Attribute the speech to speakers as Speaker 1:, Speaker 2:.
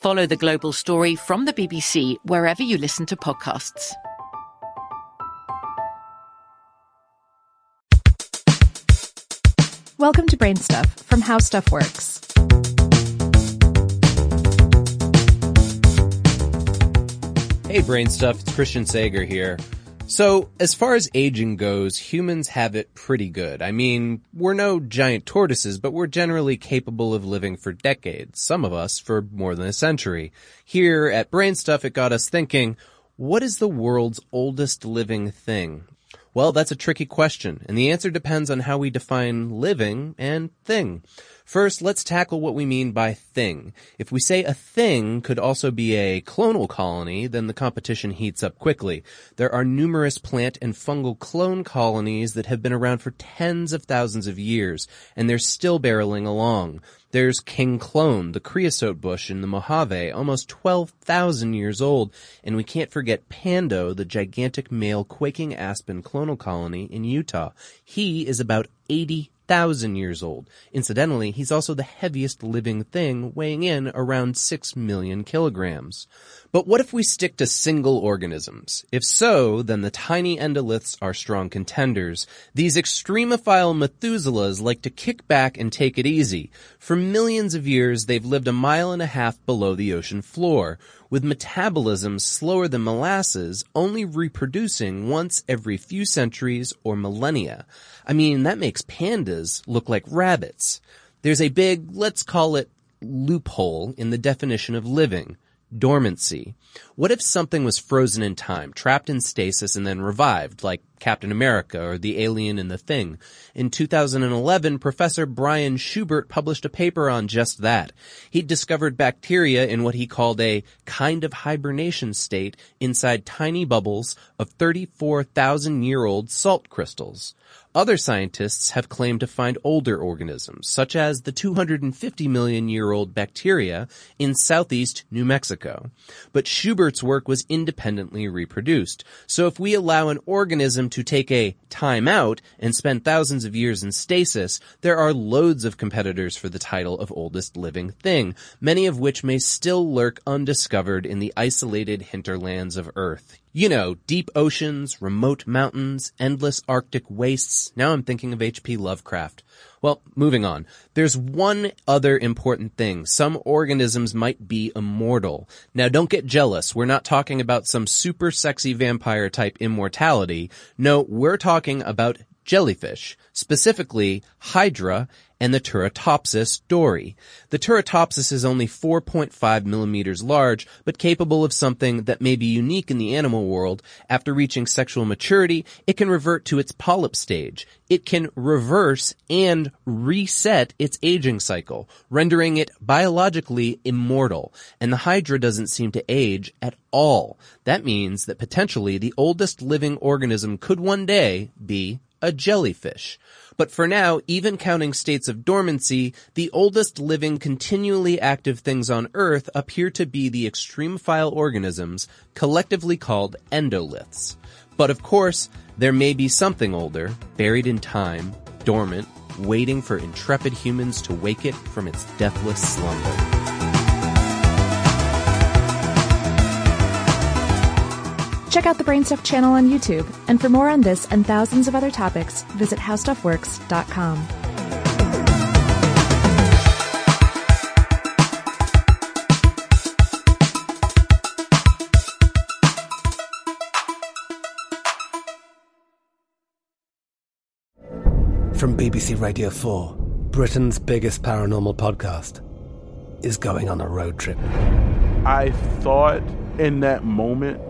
Speaker 1: Follow the global story from the BBC wherever you listen to podcasts.
Speaker 2: Welcome to Brain Stuff from How Stuff Works.
Speaker 3: Hey, Brain Stuff, it's Christian Sager here. So, as far as aging goes, humans have it pretty good. I mean, we're no giant tortoises, but we're generally capable of living for decades, some of us for more than a century. Here at Brain Stuff, it got us thinking, what is the world's oldest living thing? Well, that's a tricky question, and the answer depends on how we define living and thing. First, let's tackle what we mean by thing. If we say a thing could also be a clonal colony, then the competition heats up quickly. There are numerous plant and fungal clone colonies that have been around for tens of thousands of years, and they're still barreling along. There's King Clone, the creosote bush in the Mojave, almost 12,000 years old, and we can't forget Pando, the gigantic male quaking aspen clonal colony in Utah. He is about 80 thousand years old. Incidentally, he's also the heaviest living thing, weighing in around six million kilograms. But what if we stick to single organisms? If so, then the tiny endoliths are strong contenders. These extremophile Methuselahs like to kick back and take it easy. For millions of years, they've lived a mile and a half below the ocean floor with metabolism slower than molasses, only reproducing once every few centuries or millennia. I mean, that makes pandas look like rabbits. There's a big, let's call it, loophole in the definition of living dormancy. What if something was frozen in time, trapped in stasis and then revived, like Captain America or the alien and the thing? In 2011, Professor Brian Schubert published a paper on just that. He discovered bacteria in what he called a kind of hibernation state inside tiny bubbles of 34,000 year old salt crystals. Other scientists have claimed to find older organisms, such as the 250 million year old bacteria in southeast New Mexico. But Schubert's work was independently reproduced. So if we allow an organism to take a time out and spend thousands of years in stasis, there are loads of competitors for the title of oldest living thing, many of which may still lurk undiscovered in the isolated hinterlands of Earth. You know, deep oceans, remote mountains, endless Arctic wastes. Now I'm thinking of H.P. Lovecraft. Well, moving on. There's one other important thing. Some organisms might be immortal. Now don't get jealous. We're not talking about some super sexy vampire type immortality. No, we're talking about jellyfish, specifically Hydra and the Turritopsis dohrnii. The Turritopsis is only 4.5 millimeters large, but capable of something that may be unique in the animal world. After reaching sexual maturity, it can revert to its polyp stage. It can reverse and reset its aging cycle, rendering it biologically immortal. And the Hydra doesn't seem to age at all. That means that potentially the oldest living organism could one day be a jellyfish. But for now, even counting states of dormancy, the oldest living continually active things on Earth appear to be the extremophile organisms, collectively called endoliths. But of course, there may be something older, buried in time, dormant, waiting for intrepid humans to wake it from its deathless slumber.
Speaker 4: Check out the Brainstuff channel on YouTube, and for more on this and thousands of other topics, visit howstuffworks.com.
Speaker 5: From BBC Radio 4, Britain's biggest paranormal podcast is going on a road trip.
Speaker 6: I thought in that moment,